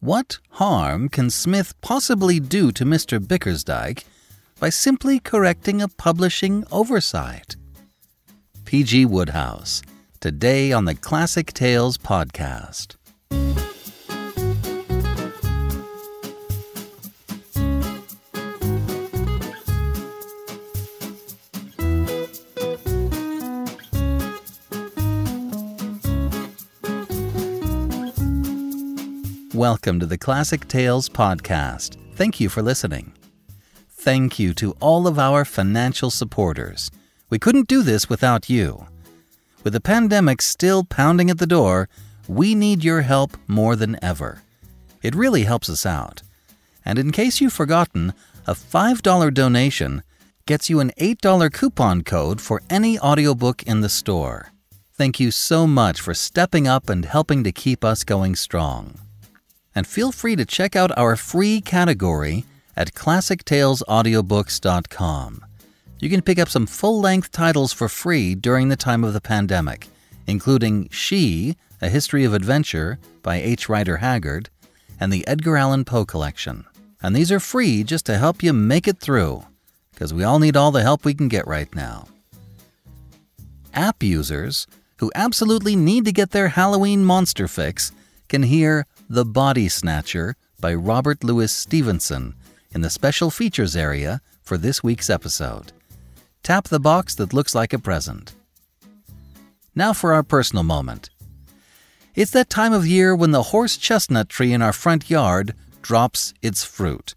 What harm can Psmith possibly do to Mr. Bickersdyke by simply correcting a publishing oversight? P.G. Wodehouse, today on the Classic Tales podcast. Welcome to the Classic Tales podcast. Thank you for listening. Thank you to all of our financial supporters. We couldn't do this without you. With the pandemic still pounding at the door, we need your help more than ever. It really helps us out. And in case you've forgotten, a $5 donation gets you an $8 coupon code for any audiobook in the store. Thank you so much for stepping up and helping to keep us going strong and feel free to check out our free category at classictalesaudiobooks.com. You can pick up some full length titles for free during the time of the pandemic, including She, A History of Adventure by H. Rider Haggard, and the Edgar Allan Poe collection. And these are free just to help you make it through, because we all need all the help we can get right now. App users who absolutely need to get their Halloween monster fix can hear the Body Snatcher by Robert Louis Stevenson in the special features area for this week's episode. Tap the box that looks like a present. Now for our personal moment. It's that time of year when the horse chestnut tree in our front yard drops its fruit.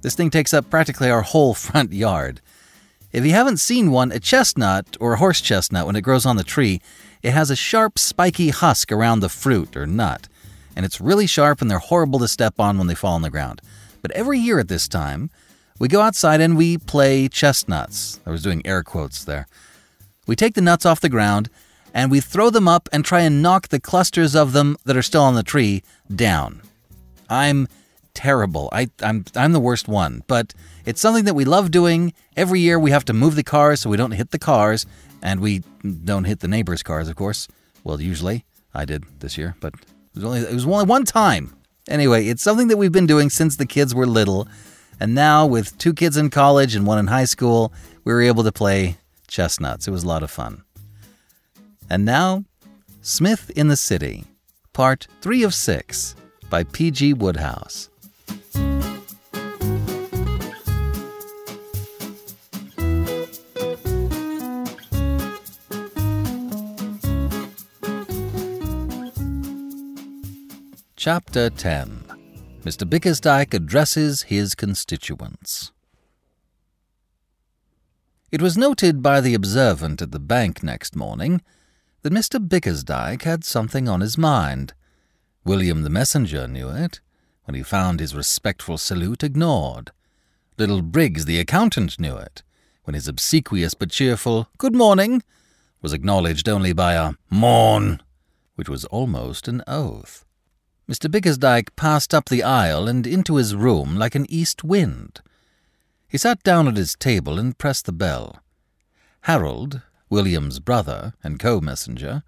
This thing takes up practically our whole front yard. If you haven't seen one, a chestnut or a horse chestnut, when it grows on the tree, it has a sharp, spiky husk around the fruit or nut and it's really sharp and they're horrible to step on when they fall on the ground. But every year at this time, we go outside and we play chestnuts. I was doing air quotes there. We take the nuts off the ground and we throw them up and try and knock the clusters of them that are still on the tree down. I'm terrible. I, I'm, I'm the worst one, but it's something that we love doing. Every year we have to move the cars so we don't hit the cars, and we don't hit the neighbors' cars, of course. Well, usually I did this year, but was only it was only one time. Anyway, it's something that we've been doing since the kids were little, and now with two kids in college and one in high school, we were able to play chestnuts. It was a lot of fun. And now, Psmith in the City, Part 3 of 6 by P.G. Wodehouse. Chapter 10 Mr. Bickersdyke addresses his constituents. It was noted by the observant at the bank next morning that Mr. Bickersdyke had something on his mind. William the messenger knew it, when he found his respectful salute ignored. Little Briggs the accountant knew it, when his obsequious but cheerful good morning was acknowledged only by a mourn, which was almost an oath. Mr. Bickersdyke passed up the aisle and into his room like an east wind. He sat down at his table and pressed the bell. Harold, William's brother and co-messenger,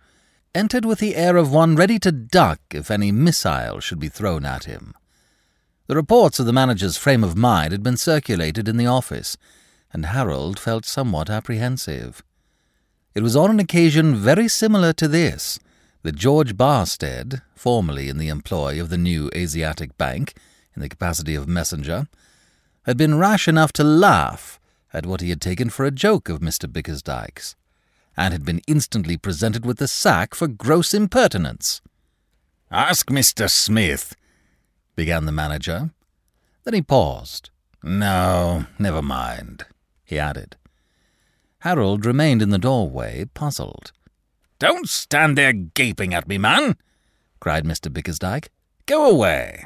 entered with the air of one ready to duck if any missile should be thrown at him. The reports of the manager's frame of mind had been circulated in the office, and Harold felt somewhat apprehensive. It was on an occasion very similar to this that George Barstead, formerly in the employ of the new Asiatic Bank in the capacity of messenger, had been rash enough to laugh at what he had taken for a joke of Mr. Bickersdyke's, and had been instantly presented with the sack for gross impertinence. Ask Mr. Psmith, began the manager. Then he paused. No, never mind, he added. Harold remained in the doorway, puzzled. Don't stand there gaping at me, man, cried Mr. Bickersdyke. Go away.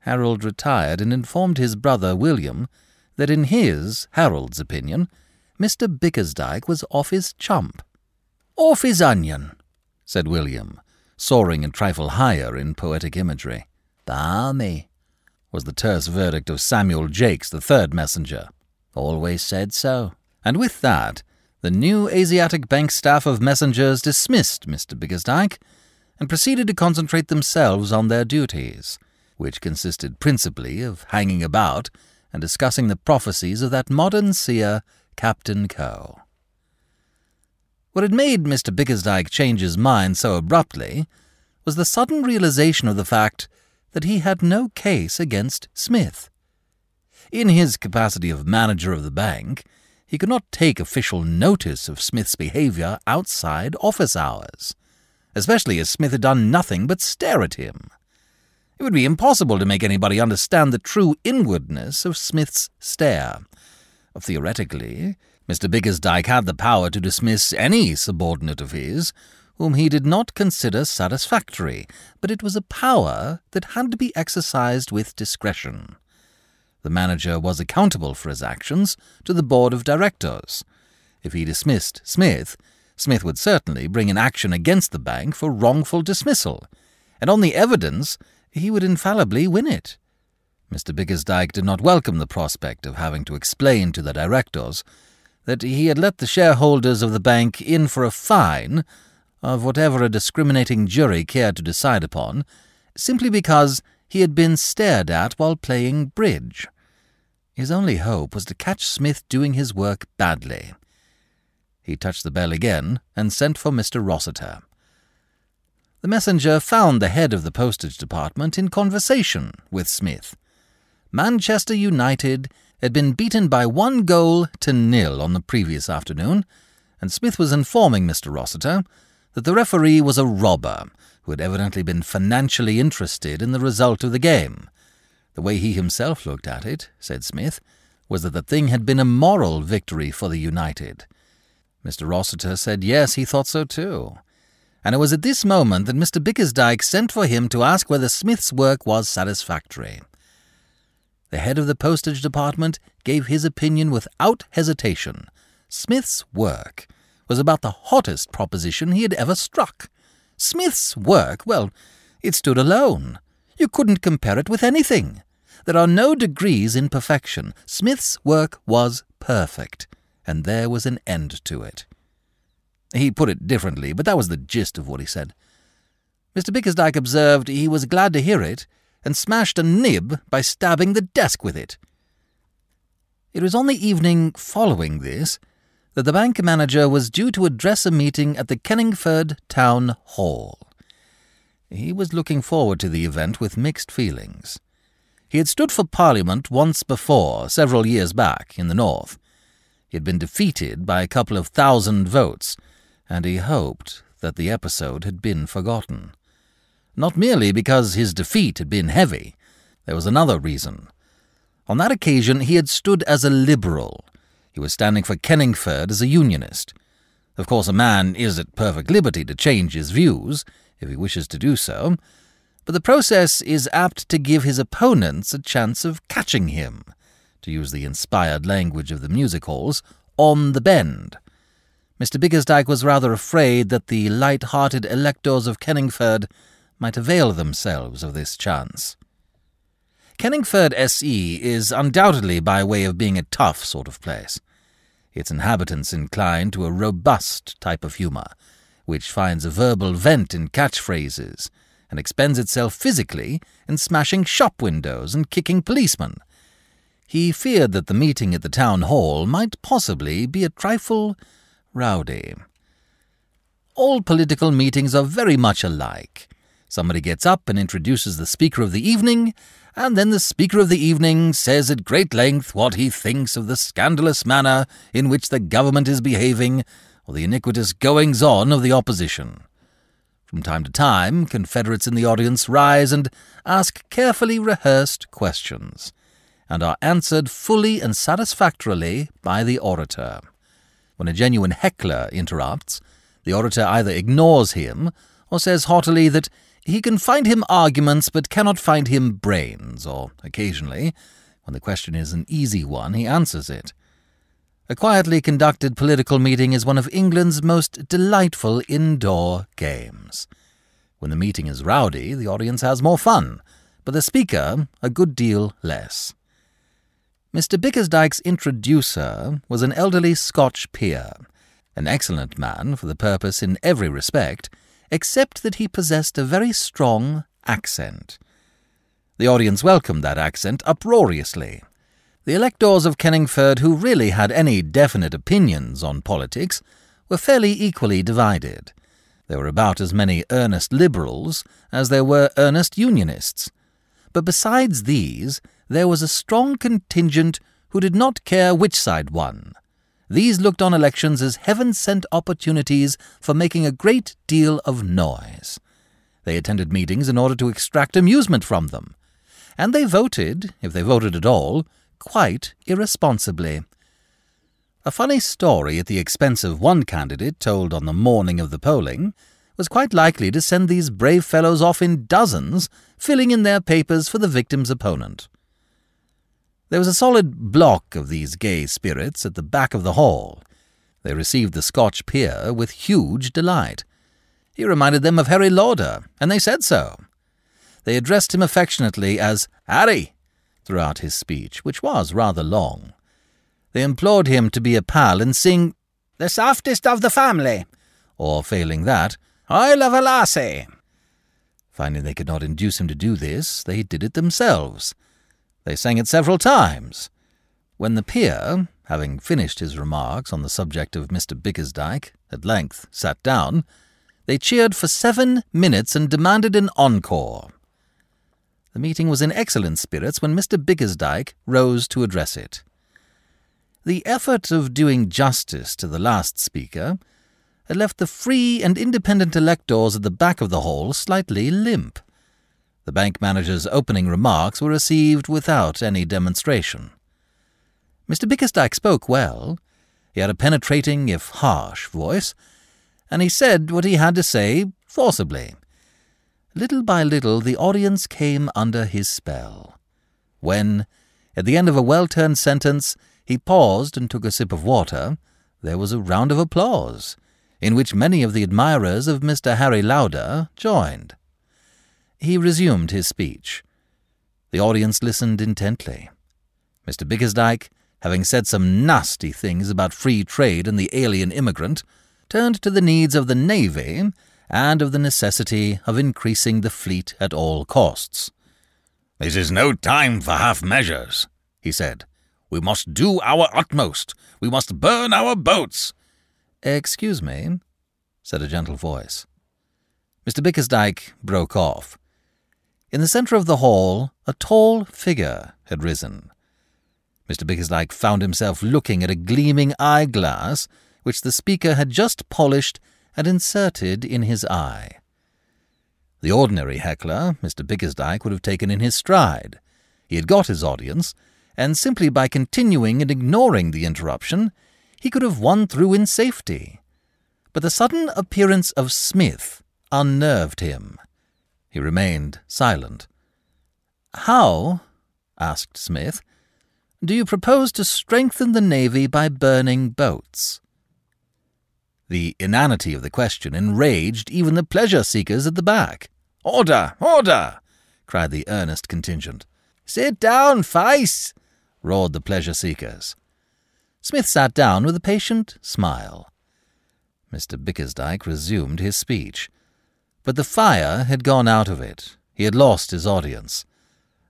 Harold retired and informed his brother William that in his, Harold's opinion, Mr. Bickersdyke was off his chump. Off his onion, said William, soaring a trifle higher in poetic imagery. Balmy, was the terse verdict of Samuel Jakes, the third messenger. Always said so. And with that, the new Asiatic Bank staff of messengers dismissed Mr. Bickersdyke and proceeded to concentrate themselves on their duties, which consisted principally of hanging about and discussing the prophecies of that modern seer, Captain Coe. What had made Mr. Bickersdyke change his mind so abruptly was the sudden realization of the fact that he had no case against Psmith. In his capacity of manager of the bank, he could not take official notice of Psmith's behavior outside office hours, especially as Psmith had done nothing but stare at him. It would be impossible to make anybody understand the true inwardness of Psmith's stare. Theoretically, Mr. Bickersdyke had the power to dismiss any subordinate of his whom he did not consider satisfactory, but it was a power that had to be exercised with discretion. The manager was accountable for his actions to the board of directors. If he dismissed Psmith, Psmith would certainly bring an action against the bank for wrongful dismissal, and on the evidence he would infallibly win it. Mr. Bickersdyke did not welcome the prospect of having to explain to the directors that he had let the shareholders of the bank in for a fine of whatever a discriminating jury cared to decide upon, simply because he had been stared at while playing bridge. His only hope was to catch Psmith doing his work badly. He touched the bell again and sent for Mr. Rossiter. The messenger found the head of the postage department in conversation with Psmith. Manchester United had been beaten by one goal to nil on the previous afternoon, and Psmith was informing Mr. Rossiter that the referee was a robber who had evidently been financially interested in the result of the game. The way he himself looked at it, said Psmith, was that the thing had been a moral victory for the United. Mr. Rossiter said yes, he thought so too. And it was at this moment that Mr. Bickersdyke sent for him to ask whether Psmith's work was satisfactory. The head of the postage department gave his opinion without hesitation. Psmith's work was about the hottest proposition he had ever struck. Psmith's work, well, it stood alone. You couldn't compare it with anything. There are no degrees in perfection. Psmith's work was perfect, and there was an end to it. He put it differently, but that was the gist of what he said. Mr. Bickersdyke observed he was glad to hear it, and smashed a nib by stabbing the desk with it. It was on the evening following this that the bank manager was due to address a meeting at the Kenningford Town Hall. He was looking forward to the event with mixed feelings. He had stood for Parliament once before, several years back, in the North. He had been defeated by a couple of thousand votes, and he hoped that the episode had been forgotten. Not merely because his defeat had been heavy, there was another reason. On that occasion he had stood as a Liberal, he was standing for Kenningford as a Unionist. Of course, a man is at perfect liberty to change his views, if he wishes to do so, but the process is apt to give his opponents a chance of catching him, to use the inspired language of the music halls, on the bend. Mr. Bickersdyke was rather afraid that the light-hearted electors of Kenningford might avail themselves of this chance. Kenningford SE is undoubtedly by way of being a tough sort of place. Its inhabitants incline to a robust type of humour, which finds a verbal vent in catchphrases and expends itself physically in smashing shop windows and kicking policemen. He feared that the meeting at the town hall might possibly be a trifle rowdy. All political meetings are very much alike. Somebody gets up and introduces the speaker of the evening, and then the Speaker of the evening says at great length what he thinks of the scandalous manner in which the government is behaving, or the iniquitous goings on of the opposition. From time to time, Confederates in the audience rise and ask carefully rehearsed questions, and are answered fully and satisfactorily by the orator. When a genuine heckler interrupts, the orator either ignores him or says haughtily that He can find him arguments, but cannot find him brains, or occasionally, when the question is an easy one, he answers it. A quietly conducted political meeting is one of England's most delightful indoor games. When the meeting is rowdy, the audience has more fun, but the speaker a good deal less. Mr. Bickersdyke's introducer was an elderly Scotch peer, an excellent man for the purpose in every respect, except that he possessed a very strong accent. The audience welcomed that accent uproariously. The electors of Kenningford who really had any definite opinions on politics were fairly equally divided. There were about as many earnest Liberals as there were earnest Unionists. But besides these, there was a strong contingent who did not care which side won. These looked on elections as heaven sent opportunities for making a great deal of noise. They attended meetings in order to extract amusement from them. And they voted, if they voted at all, quite irresponsibly. A funny story at the expense of one candidate told on the morning of the polling was quite likely to send these brave fellows off in dozens, filling in their papers for the victim's opponent. There was a solid block of these gay spirits at the back of the hall. They received the Scotch peer with huge delight. He reminded them of Harry Lauder, and they said so. They addressed him affectionately as Harry throughout his speech, which was rather long. They implored him to be a pal and sing The Softest of the Family, or failing that, I Love a Lassie. Finding they could not induce him to do this, they did it themselves. They sang it several times. When the peer, having finished his remarks on the subject of Mr. Bickersdyke, at length sat down, they cheered for seven minutes and demanded an encore. The meeting was in excellent spirits when Mr. Bickersdyke rose to address it. The effort of doing justice to the last speaker had left the free and independent electors at the back of the hall slightly limp. The bank manager's opening remarks were received without any demonstration. Mr. Bickersdyke spoke well. He had a penetrating, if harsh, voice, and he said what he had to say forcibly. Little by little, the audience came under his spell. When, at the end of a well turned sentence, he paused and took a sip of water, there was a round of applause, in which many of the admirers of Mr. Harry Lauder joined. He resumed his speech. The audience listened intently. Mr. Bickersdyke, having said some nasty things about free trade and the alien immigrant, turned to the needs of the Navy and of the necessity of increasing the fleet at all costs. This is no time for half measures, he said. We must do our utmost. We must burn our boats. Excuse me, said a gentle voice. Mr. Bickersdyke broke off. In the centre of the hall, a tall figure had risen. Mr. Bickersdyke found himself looking at a gleaming eyeglass which the speaker had just polished and inserted in his eye. The ordinary heckler, Mr. Bickersdyke, would have taken in his stride. He had got his audience, and simply by continuing and ignoring the interruption, he could have won through in safety. But the sudden appearance of Psmith unnerved him. He remained silent. How, asked Psmith, do you propose to strengthen the navy by burning boats? The inanity of the question enraged even the pleasure seekers at the back. Order! Order! cried the earnest contingent. Sit down, Face! roared the pleasure seekers. Psmith sat down with a patient smile. Mr. Bickersdyke resumed his speech. But the fire had gone out of it. He had lost his audience.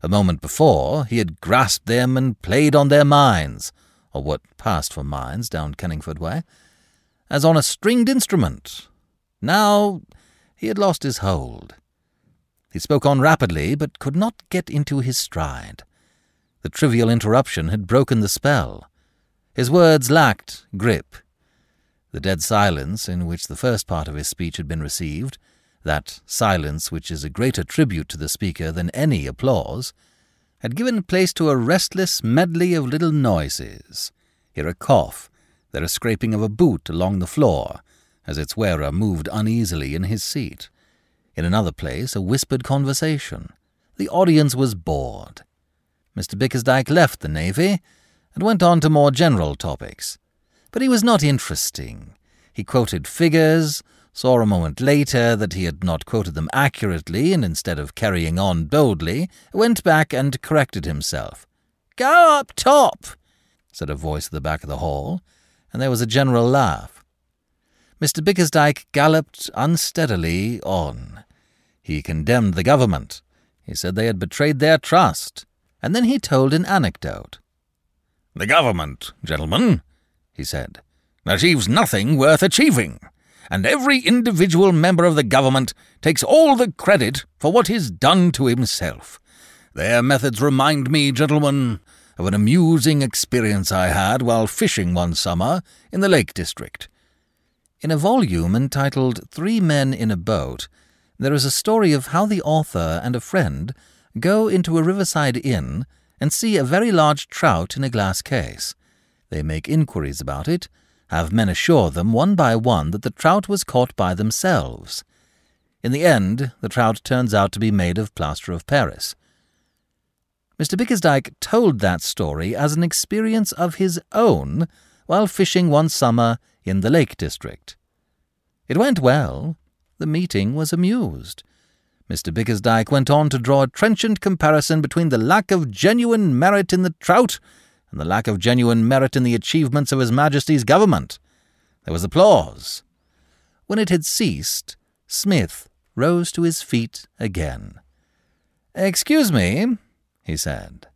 A moment before, he had grasped them and played on their minds, or what passed for minds down Kenningford way, as on a stringed instrument. Now he had lost his hold. He spoke on rapidly, but could not get into his stride. The trivial interruption had broken the spell. His words lacked grip. The dead silence in which the first part of his speech had been received that silence which is a greater tribute to the speaker than any applause, had given place to a restless medley of little noises. Here a cough, there a scraping of a boot along the floor, as its wearer moved uneasily in his seat. In another place, a whispered conversation. The audience was bored. Mr. Bickersdyke left the Navy and went on to more general topics. But he was not interesting. He quoted figures, saw a moment later that he had not quoted them accurately, and instead of carrying on boldly, went back and corrected himself. Go up top, said a voice at the back of the hall, and there was a general laugh. Mr. Bickersdyke galloped unsteadily on. He condemned the government. He said they had betrayed their trust, and then he told an anecdote. The government, gentlemen, he said, achieves nothing worth achieving, and every individual member of the government takes all the credit for what is done to himself. Their methods remind me, gentlemen, of an amusing experience I had while fishing one summer in the Lake District. In a volume entitled Three Men in a Boat, there is a story of how the author and a friend go into a riverside inn and see a very large trout in a glass case. They make inquiries about it, have men assure them one by one that the trout was caught by themselves. In the end, the trout turns out to be made of plaster of Paris. Mr. Bickersdyke told that story as an experience of his own while fishing one summer in the Lake District. It went well. The meeting was amused. Mr. Bickersdyke went on to draw a trenchant comparison between the lack of genuine merit in the trout and the lack of genuine merit in the achievements of His Majesty's government. There was applause. When it had ceased, Psmith rose to his feet again. Excuse me, he said.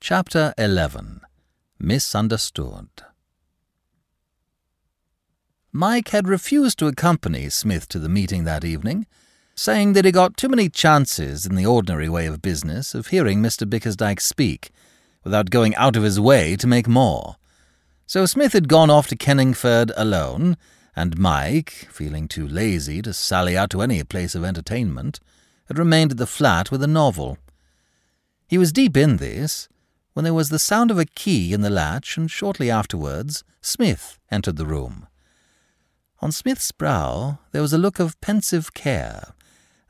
Chapter 11 Misunderstood Mike had refused to accompany Psmith to the meeting that evening, saying that he got too many chances in the ordinary way of business of hearing Mr. Bickersdyke speak, without going out of his way to make more. So Psmith had gone off to Kenningford alone, and Mike, feeling too lazy to sally out to any place of entertainment, had remained at the flat with a novel. He was deep in this when there was the sound of a key in the latch, and shortly afterwards Psmith entered the room. On Psmith's brow there was a look of pensive care,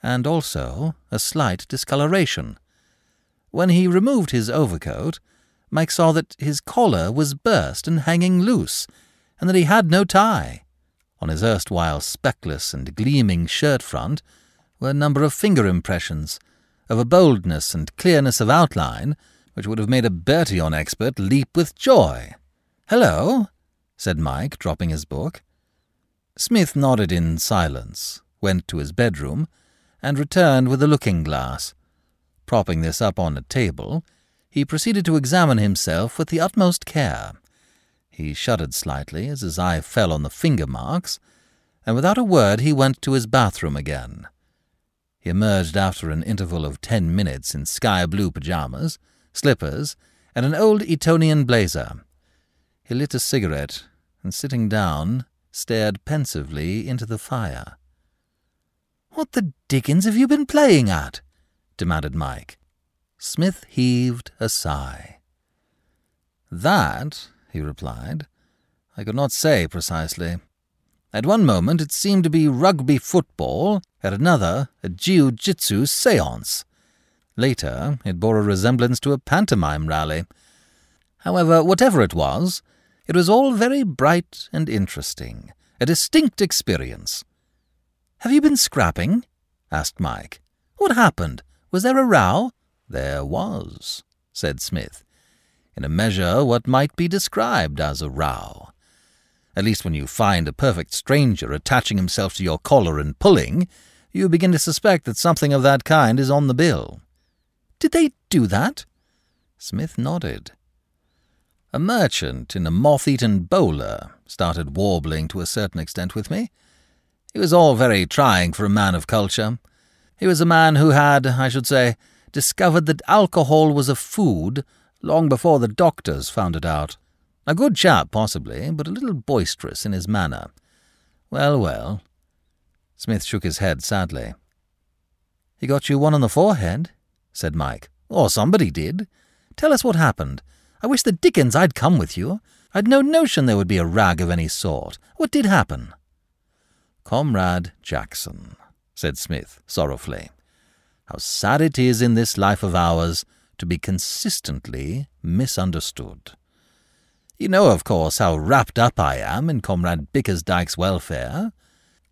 and also a slight discoloration. When he removed his overcoat, Mike saw that his collar was burst and hanging loose, and that he had no tie. On his erstwhile speckless and gleaming shirt front were a number of finger impressions, of a boldness and clearness of outline which would have made a Bertillon expert leap with joy. Hello, said Mike, dropping his book. Psmith nodded in silence, went to his bedroom, and returned with a looking glass. Propping this up on a table, he proceeded to examine himself with the utmost care. He shuddered slightly as his eye fell on the finger marks, and without a word he went to his bathroom again. He emerged after an interval of ten minutes in sky blue pyjamas, slippers, and an old Etonian blazer. He lit a cigarette, and sitting down, stared pensively into the fire. What the dickens have you been playing at? demanded Mike. Psmith heaved a sigh. That, he replied, I could not say precisely. At one moment it seemed to be rugby football, at another a jiu-jitsu seance. Later it bore a resemblance to a pantomime rally. However, whatever it was, it was all very bright and interesting, a distinct experience. Have you been scrapping? asked Mike. What happened? Was there a row? There was, said Psmith. In a measure, what might be described as a row. At least when you find a perfect stranger attaching himself to your collar and pulling, you begin to suspect that something of that kind is on the bill. Did they do that? Psmith nodded. A merchant in a moth-eaten bowler started warbling to a certain extent with me. He was all very trying for a man of culture. He was a man who had, I should say, discovered that alcohol was a food long before the doctors found it out. A good chap, possibly, but a little boisterous in his manner. Well, well. Psmith shook his head sadly. He got you one on the forehead, said Mike. Or somebody did. Tell us what happened. I wish the dickens I'd come with you. I'd no notion there would be a rag of any sort. What did happen? Comrade Jackson, said Psmith sorrowfully. How sad it is in this life of ours to be consistently misunderstood. You know, of course, how wrapped up I am in Comrade Bickersdyke's welfare.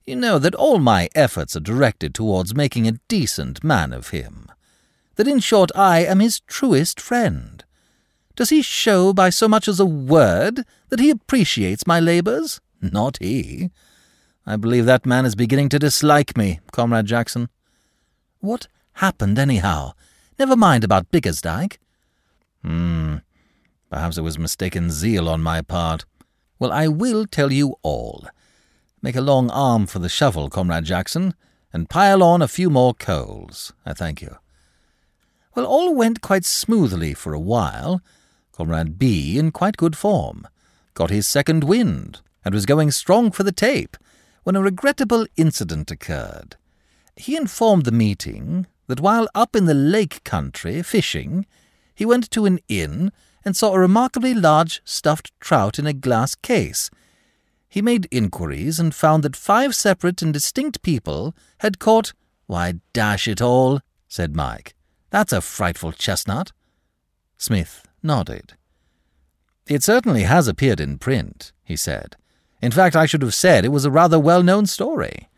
You know that all my efforts are directed towards making a decent man of him. That, in short, I am his truest friend. Does he show by so much as a word that he appreciates my labours? Not he. I believe that man is beginning to dislike me, Comrade Jackson. What happened, anyhow? Never mind about Bickersdyke. Hmm. Perhaps it was mistaken zeal on my part. Well, I will tell you all. Make a long arm for the shovel, Comrade Jackson, and pile on a few more coals. I thank you. Well, all went quite smoothly for a while. Comrade B in quite good form, got his second wind, and was going strong for the tape, when a regrettable incident occurred. He informed the meeting that while up in the lake country fishing, he went to an inn and saw a remarkably large stuffed trout in a glass case. He made inquiries and found that five separate and distinct people had caught. Why, dash it all, said Mike. That's a frightful chestnut. Psmith nodded. It certainly has appeared in print, he said. In fact, I should have said it was a rather well known story.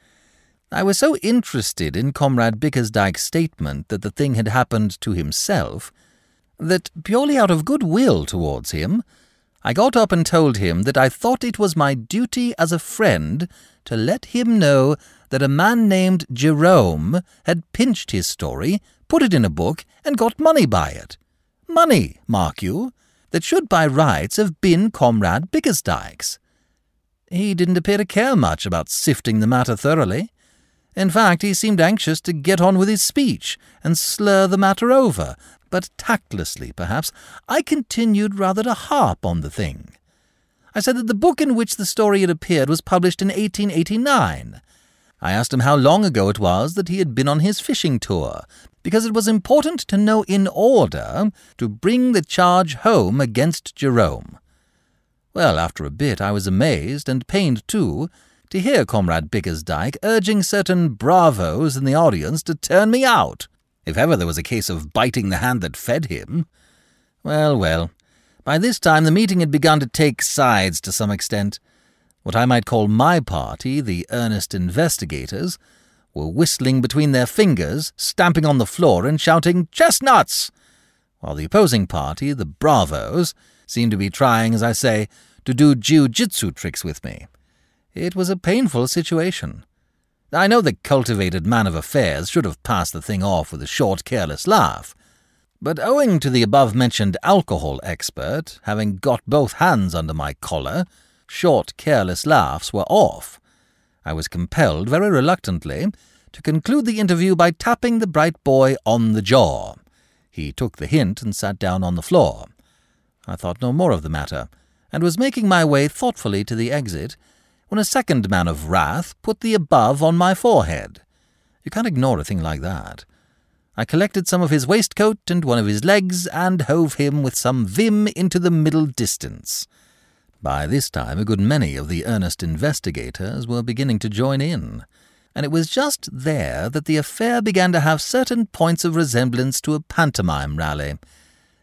I was so interested in Comrade Bickersdyke's statement that the thing had happened to himself that, purely out of goodwill towards him, I got up and told him that I thought it was my duty as a friend to let him know that a man named Jerome had pinched his story, put it in a book, and got money by it. Money, mark you, that should by rights have been Comrade Bickersdyke's. He didn't appear to care much about sifting the matter thoroughly. In fact, he seemed anxious to get on with his speech and slur the matter over, but tactlessly, perhaps, I continued rather to harp on the thing. I said that the book in which the story had appeared was published in 1889. I asked him how long ago it was that he had been on his fishing tour, because it was important to know in order to bring the charge home against Jerome. Well, after a bit, I was amazed, and pained too, to hear Comrade Bickersdyke urging certain bravos in the audience to turn me out. If ever there was a case of biting the hand that fed him. Well, well, by this time the meeting had begun to take sides to some extent. What I might call my party, the earnest investigators, were whistling between their fingers, stamping on the floor, and shouting, Chestnuts! While the opposing party, the bravos, seemed to be trying, as I say, to do jiu-jitsu tricks with me. It was a painful situation. I know the cultivated man of affairs should have passed the thing off with a short, careless laugh, but owing to the above mentioned alcohol expert having got both hands under my collar, short, careless laughs were off. I was compelled, very reluctantly, to conclude the interview by tapping the bright boy on the jaw. He took the hint and sat down on the floor. I thought no more of the matter, and was making my way thoughtfully to the exit when a second man of wrath put the above on my forehead. You can't ignore a thing like that. I collected some of his waistcoat and one of his legs, and hove him with some vim into the middle distance. By this time a good many of the earnest investigators were beginning to join in, and it was just there that the affair began to have certain points of resemblance to a pantomime rally.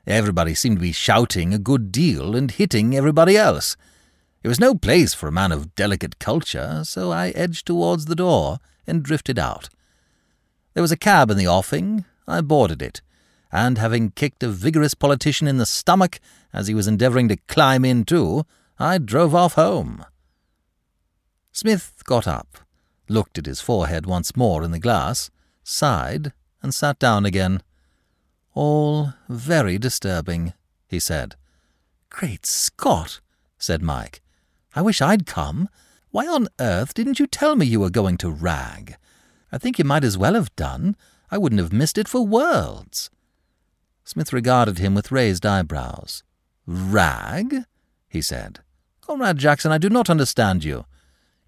Everybody seemed to be shouting a good deal and hitting everybody else. It was no place for a man of delicate culture, so I edged towards the door and drifted out. There was a cab in the offing. I boarded it, and having kicked a vigorous politician in the stomach as he was endeavouring to climb in too, I drove off home. Psmith got up, looked at his forehead once more in the glass, sighed, and sat down again. All very disturbing, he said. Great Scott, said Mike. I wish I'd come. Why on earth didn't you tell me you were going to Rag? I think you might as well have done. I wouldn't have missed it for worlds. Psmith regarded him with raised eyebrows. Rag? he said. Comrade Jackson, I do not understand you.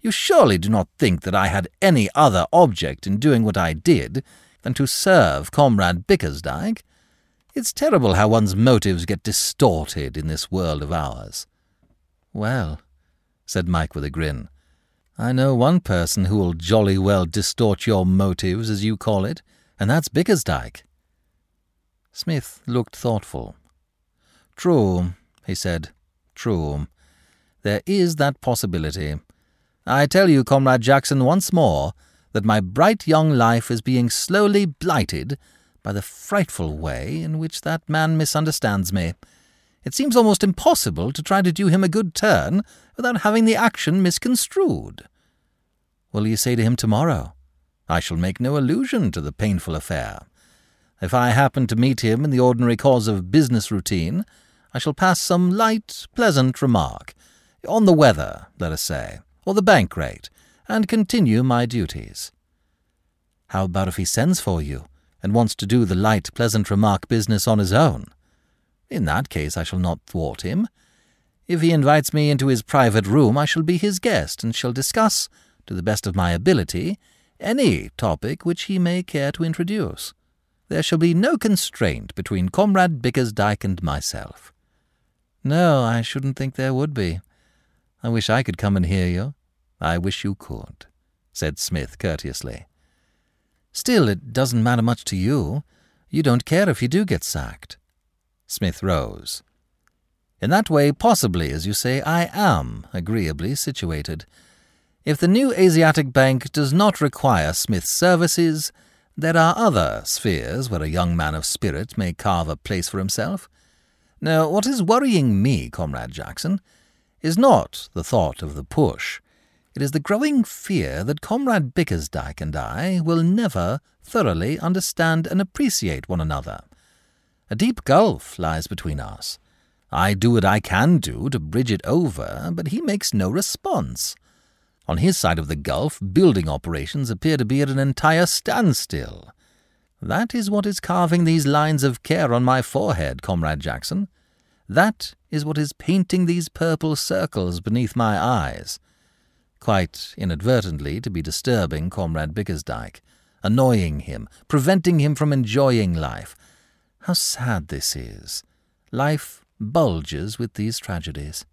You surely do not think that I had any other object in doing what I did than to serve Comrade Bickersdyke? It's terrible how one's motives get distorted in this world of ours. Well, said Mike with a grin. I know one person who will jolly well distort your motives, as you call it, and that's Bickersdyke. Psmith looked thoughtful. True, he said. True. There is that possibility. I tell you, Comrade Jackson, once more, that my bright young life is being slowly blighted by the frightful way in which that man misunderstands me. It seems almost impossible to try to do him a good turn without having the action misconstrued. Will you say to him tomorrow? I shall make no allusion to the painful affair. If I happen to meet him in the ordinary course of business routine, I shall pass some light, pleasant remark, on the weather, let us say, or the bank rate, and continue my duties. How about if he sends for you, and wants to do the light, pleasant remark business on his own? In that case, I shall not thwart him. If he invites me into his private room, I shall be his guest, and shall discuss, to the best of my ability, any topic which he may care to introduce. There shall be no constraint between Comrade Bickersdyke and myself. No, I shouldn't think there would be. I wish I could come and hear you. I wish you could, said Psmith courteously. Still, it doesn't matter much to you. You don't care if you do get sacked. Psmith rose. In that way, possibly, as you say, I am agreeably situated. If the new Asiatic Bank does not require Psmith's services, there are other spheres where a young man of spirit may carve a place for himself. Now, what is worrying me, Comrade Jackson, is not the thought of the push. It is the growing fear that Comrade Bickersdyke and I will never thoroughly understand and appreciate one another. A deep gulf lies between us. I do what I can do to bridge it over, but he makes no response. On his side of the gulf, building operations appear to be at an entire standstill. That is what is carving these lines of care on my forehead, Comrade Jackson. That is what is painting these purple circles beneath my eyes. Quite inadvertently to be disturbing Comrade Bickersdyke, annoying him, preventing him from enjoying life, how sad this is. Life bulges with these tragedies.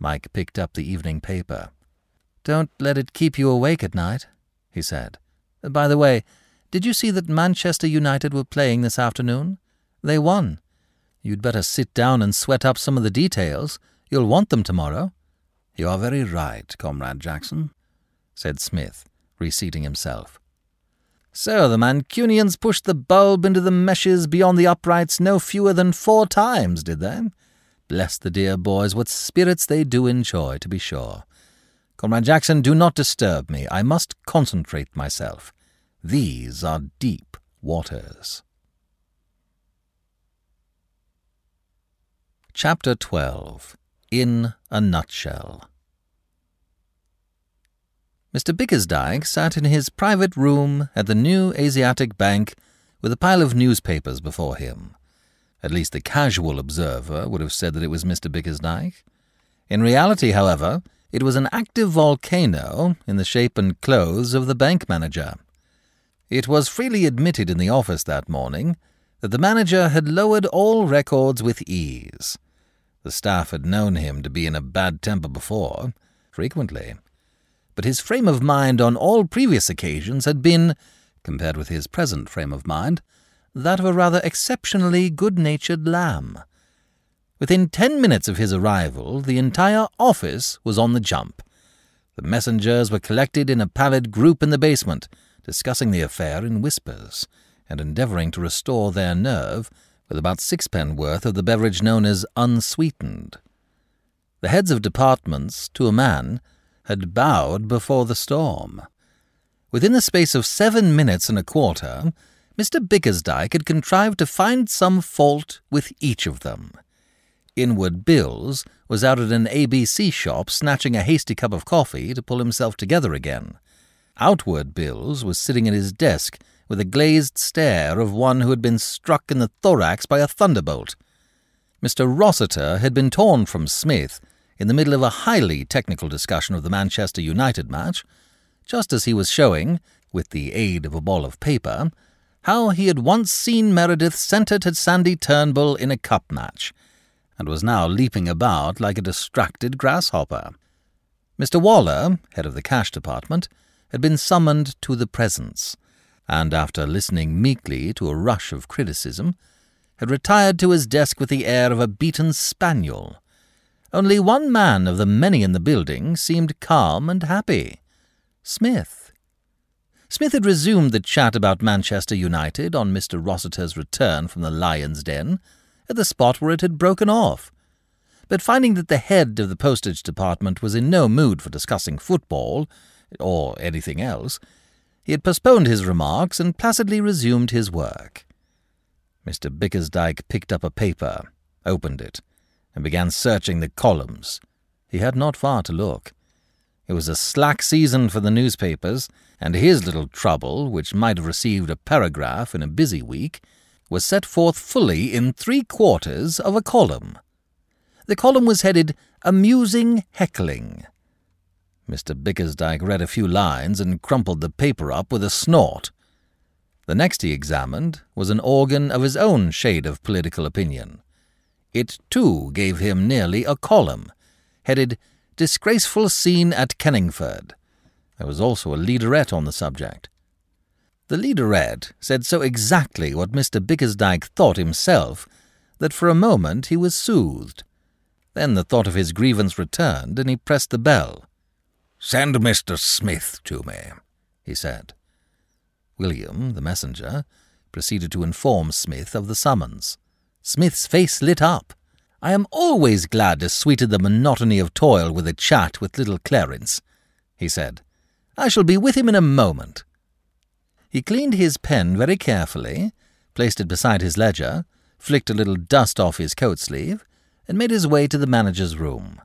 Mike picked up the evening paper. Don't let it keep you awake at night, he said. By the way, did you see that Manchester United were playing this afternoon? They won. You'd better sit down and sweat up some of the details. You'll want them tomorrow. You are very right, Comrade Jackson, said Psmith, reseating himself. So the Mancunians pushed the bulb into the meshes beyond the uprights no fewer than four times, did they? Bless the dear boys, what spirits they do enjoy, to be sure. Comrade Jackson, do not disturb me. I must concentrate myself. These are deep waters. Chapter 12 In a Nutshell Mr. Bickersdyke sat in his private room at the new Asiatic Bank with a pile of newspapers before him. At least the casual observer would have said that it was Mr. Bickersdyke. In reality, however, it was an active volcano in the shape and clothes of the bank manager. It was freely admitted in the office that morning that the manager had lowered all records with ease. The staff had known him to be in a bad temper before, frequently but his frame of mind on all previous occasions had been, compared with his present frame of mind, that of a rather exceptionally good-natured lamb. Within ten minutes of his arrival, the entire office was on the jump. The messengers were collected in a pallid group in the basement, discussing the affair in whispers, and endeavouring to restore their nerve with about sixpence worth of the beverage known as unsweetened. The heads of departments, to a man, had bowed before the storm. Within the space of seven minutes and a quarter, Mr. Bickersdyke had contrived to find some fault with each of them. Inward Bills was out at an ABC shop snatching a hasty cup of coffee to pull himself together again. Outward Bills was sitting at his desk with a glazed stare of one who had been struck in the thorax by a thunderbolt. Mr. Rossiter had been torn from Psmith in the middle of a highly technical discussion of the Manchester United match, just as he was showing, with the aid of a ball of paper, how he had once seen Meredith centred at Sandy Turnbull in a cup match, and was now leaping about like a distracted grasshopper. Mr. Waller, head of the cash department, had been summoned to the presence, and after listening meekly to a rush of criticism, had retired to his desk with the air of a beaten spaniel. Only one man of the many in the building seemed calm and happy Psmith. Psmith had resumed the chat about Manchester United on Mr. Rossiter's return from the Lion's Den at the spot where it had broken off. But finding that the head of the postage department was in no mood for discussing football, or anything else, he had postponed his remarks and placidly resumed his work. Mr. Bickersdyke picked up a paper, opened it, and began searching the columns. He had not far to look. It was a slack season for the newspapers, and his little trouble, which might have received a paragraph in a busy week, was set forth fully in three quarters of a column. The column was headed Amusing Heckling. Mr. Bickersdyke read a few lines and crumpled the paper up with a snort. The next he examined was an organ of his own shade of political opinion. It, too, gave him nearly a column, headed Disgraceful Scene at Kenningford. There was also a leaderette on the subject. The leaderette said so exactly what Mr. Bickersdyke thought himself that for a moment he was soothed. Then the thought of his grievance returned, and he pressed the bell. Send Mr. Psmith to me, he said. William, the messenger, proceeded to inform Psmith of the summons. Psmith's face lit up. I am always glad to sweeten the monotony of toil with a chat with little Clarence, he said. I shall be with him in a moment. He cleaned his pen very carefully, placed it beside his ledger, flicked a little dust off his coat sleeve, and made his way to the manager's room.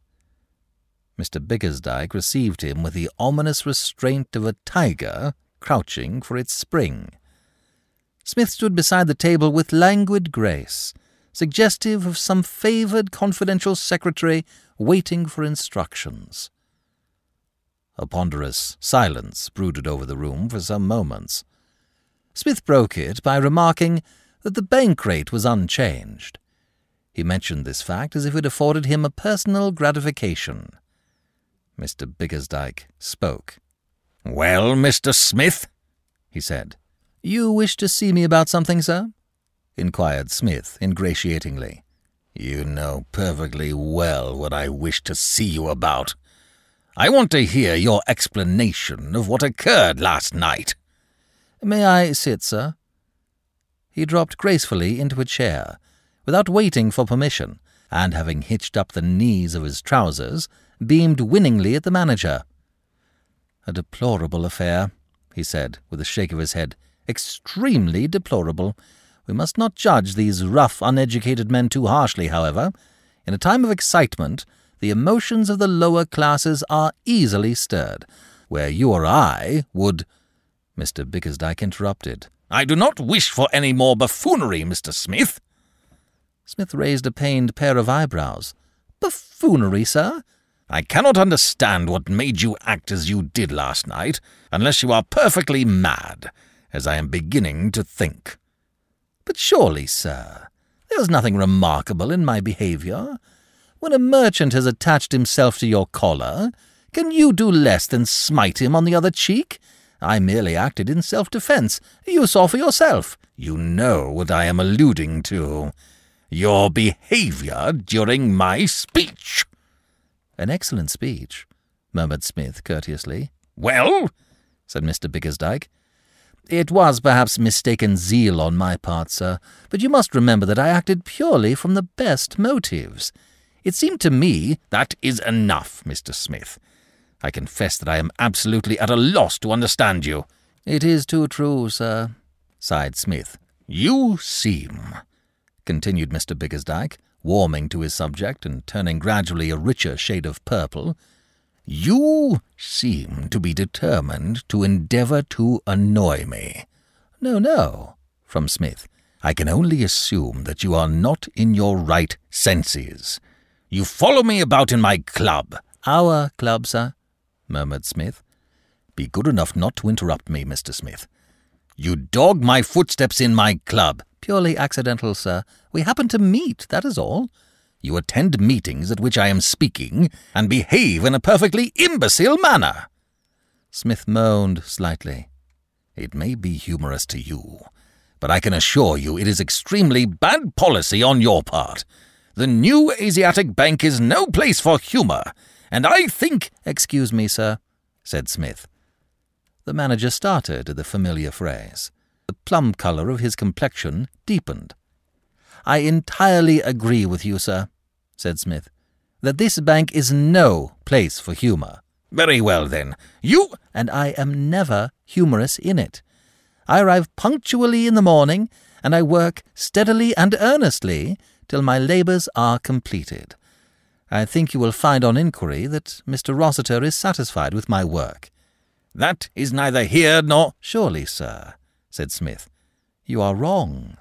Mr. Bickersdyke received him with the ominous restraint of a tiger crouching for its spring. Psmith stood beside the table with languid grace, suggestive of some favoured confidential secretary waiting for instructions. A ponderous silence brooded over the room for some moments. Psmith broke it by remarking that the bank rate was unchanged. He mentioned this fact as if it afforded him a personal gratification. Mr. Bickersdyke spoke. Well, Mr. Psmith? he said. You wish to see me about something, sir? Inquired Psmith ingratiatingly. You know perfectly well what I wish to see you about. I want to hear your explanation of what occurred last night. May I sit, sir? He dropped gracefully into a chair, without waiting for permission, and having hitched up the knees of his trousers, beamed winningly at the manager. A deplorable affair, he said, with a shake of his head. Extremely deplorable. We must not judge these rough, uneducated men too harshly, however. In a time of excitement, the emotions of the lower classes are easily stirred, where you or I would. Mr. Bickersdyke interrupted. I do not wish for any more buffoonery, Mr. Psmith. Psmith raised a pained pair of eyebrows. Buffoonery, sir? I cannot understand what made you act as you did last night, unless you are perfectly mad, as I am beginning to think. But surely, sir, there was nothing remarkable in my behaviour. When a merchant has attached himself to your collar, can you do less than smite him on the other cheek? I merely acted in self-defence. You saw for yourself. You know what I am alluding to. Your behaviour during my speech. An excellent speech, murmured Psmith courteously. Well? said Mr. Bickersdyke. It was perhaps mistaken zeal on my part, sir, but you must remember that I acted purely from the best motives. It seemed to me that is enough, Mr. Psmith. I confess that I am absolutely at a loss to understand you. It is too true, sir, sighed Psmith. You seem, continued Mr. Bickersdyke, warming to his subject and turning gradually a richer shade of purple, you seem to be determined to endeavour to annoy me. No, no, from Psmith. I can only assume that you are not in your right senses. You follow me about in my club. Our club, sir, murmured Psmith. Be good enough not to interrupt me, Mr. Psmith. You dog my footsteps in my club. Purely accidental, sir. We happened to meet, that is all. You attend meetings at which I am speaking and behave in a perfectly imbecile manner. Psmith moaned slightly. It may be humorous to you, but I can assure you it is extremely bad policy on your part. The new Asiatic Bank is no place for humour, and I think. Excuse me, sir, said Psmith. The manager started at the familiar phrase. The plum colour of his complexion deepened. I entirely agree with you, sir, said Psmith, that this bank is no place for humour. Very well, then. You. And I am never humorous in it. I arrive punctually in the morning, and I work steadily and earnestly till my labours are completed. I think you will find on inquiry that Mr. Rossiter is satisfied with my work. That is neither here nor. Surely, sir, said Psmith, you are wrong.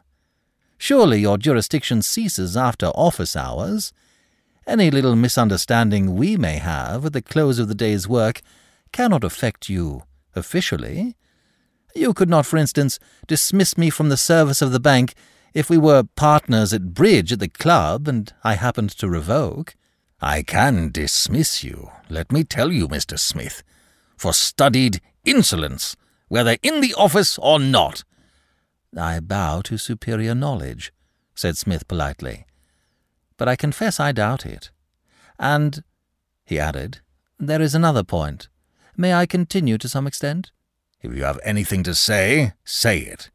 Surely your jurisdiction ceases after office hours. Any little misunderstanding we may have at the close of the day's work cannot affect you officially. You could not, for instance, dismiss me from the service of the bank if we were partners at bridge at the club and I happened to revoke. I can dismiss you, let me tell you, Mr. Psmith, for studied insolence, whether in the office or not. I bow to superior knowledge, said Psmith politely but I confess I doubt it. And, he added, there is another point. May I continue to some extent? If you have anything to say, say it.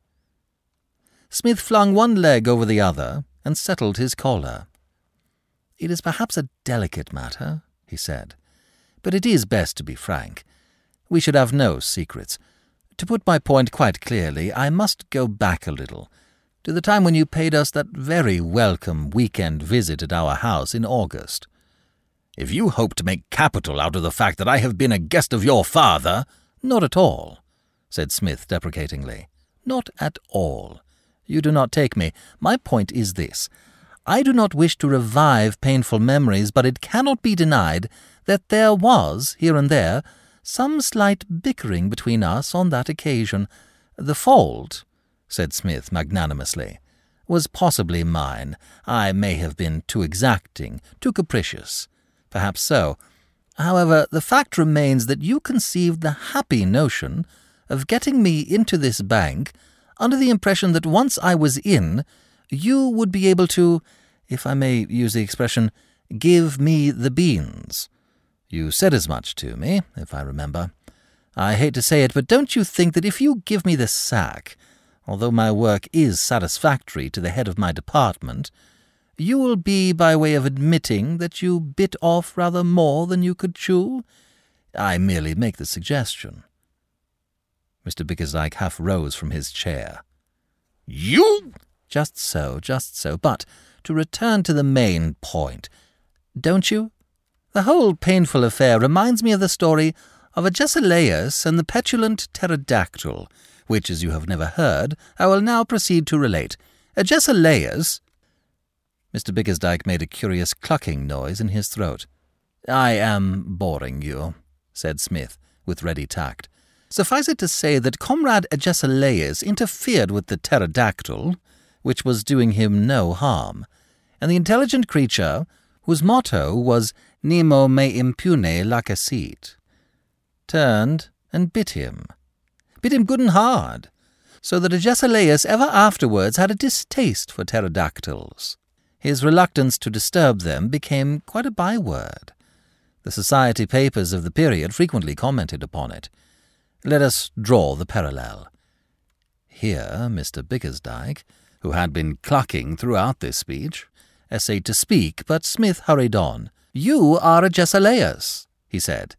Psmith flung one leg over the other and settled his collar. It is perhaps a delicate matter, he said, but it is best to be frank. We should have no secrets. To put my point quite clearly, I must go back a little to the time when you paid us that very welcome weekend visit at our house in August. If you hope to make capital out of the fact that I have been a guest of your father, not at all, said Psmith deprecatingly. Not at all. You do not take me. My point is this. I do not wish to revive painful memories, but it cannot be denied that there was, here and there, some slight bickering between us on that occasion. The fault, said Psmith magnanimously, was possibly mine. I may have been too exacting, too capricious. Perhaps so. However, the fact remains that you conceived the happy notion of getting me into this bank under the impression that once I was in, you would be able to, if I may use the expression, give me the beans. You said as much to me, if I remember. I hate to say it, but don't you think that if you give me the sack, although my work is satisfactory to the head of my department, you will be by way of admitting that you bit off rather more than you could chew? I merely make the suggestion. Mr. Bickersdyke half rose from his chair. You? Just so, just so. But to return to the main point, don't you? The whole painful affair reminds me of the story of Agesilaus and the petulant pterodactyl which, as you have never heard, I will now proceed to relate. Agesilaus. Mr. Bickersdyke made a curious clucking noise in his throat. I am boring you, said Psmith, with ready tact. Suffice it to say that Comrade Agesilaus interfered with the pterodactyl, which was doing him no harm, and the intelligent creature, whose motto was Nemo me impune lacessit, turned and bit him bit him good and hard, so that Agesilaus ever afterwards had a distaste for pterodactyls. His reluctance to disturb them became quite a byword. The society papers of the period frequently commented upon it. Let us draw the parallel. Here Mr. Bickersdyke, who had been clucking throughout this speech, essayed to speak, but Psmith hurried on. You are a Agesilaus, he said.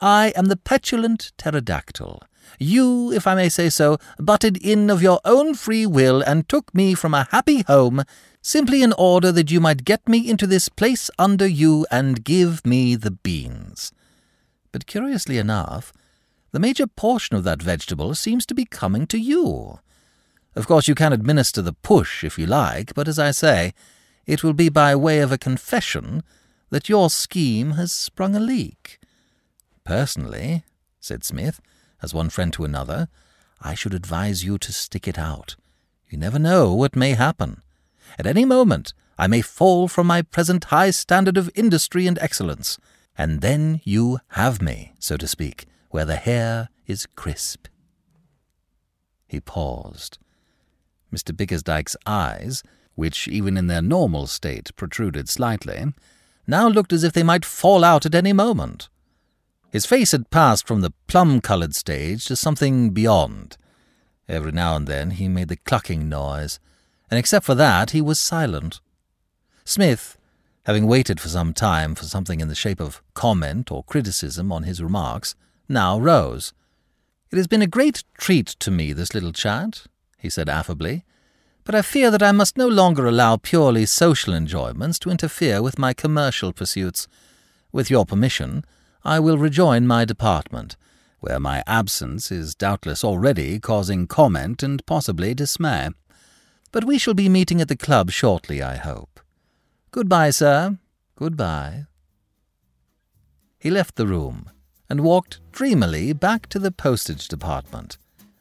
I am the petulant pterodactyl. You, if I may say so, butted in of your own free will and took me from a happy home simply in order that you might get me into this place under you and give me the beans. But curiously enough, the major portion of that vegetable seems to be coming to you. Of course, you can administer the push if you like, but as I say, it will be by way of a confession that your scheme has sprung a leak. Personally, said Psmith, as one friend to another, I should advise you to stick it out. You never know what may happen. At any moment, I may fall from my present high standard of industry and excellence, and then you have me, so to speak, where the hair is crisp. He paused. Mr. Bickersdyke's eyes, which even in their normal state protruded slightly, now looked as if they might fall out at any moment. His face had passed from the plum coloured stage to something beyond. Every now and then he made the clucking noise, and except for that he was silent. Psmith, having waited for some time for something in the shape of comment or criticism on his remarks, now rose. It has been a great treat to me, this little chat, he said affably, but I fear that I must no longer allow purely social enjoyments to interfere with my commercial pursuits. With your permission, I will rejoin my department, where my absence is doubtless already causing comment and possibly dismay. But we shall be meeting at the club shortly, I hope. Good-bye, sir. Good-bye. He left the room and walked dreamily back to the postage department,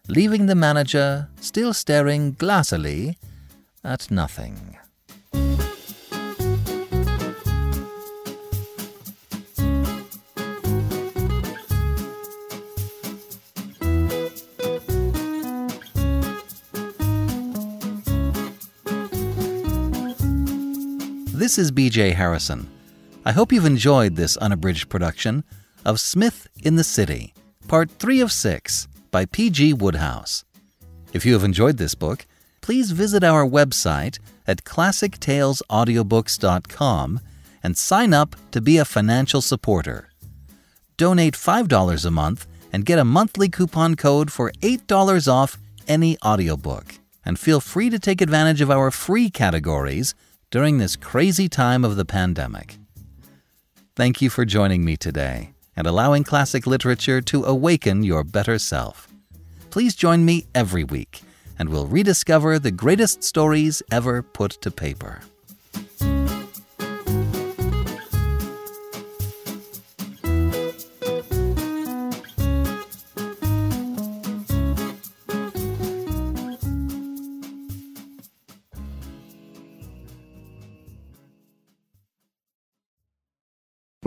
leaving the manager still staring glassily at nothing. This is BJ Harrison. I hope you've enjoyed this unabridged production of Psmith in the City, Part 3 of 6 by P.G. Wodehouse. If you have enjoyed this book, please visit our website at classictalesaudiobooks.com and sign up to be a financial supporter. Donate $5 a month and get a monthly coupon code for $8 off any audiobook. And feel free to take advantage of our free categories during this crazy time of the pandemic. Thank you for joining me today and allowing classic literature to awaken your better self. Please join me every week, and we'll rediscover the greatest stories ever put to paper.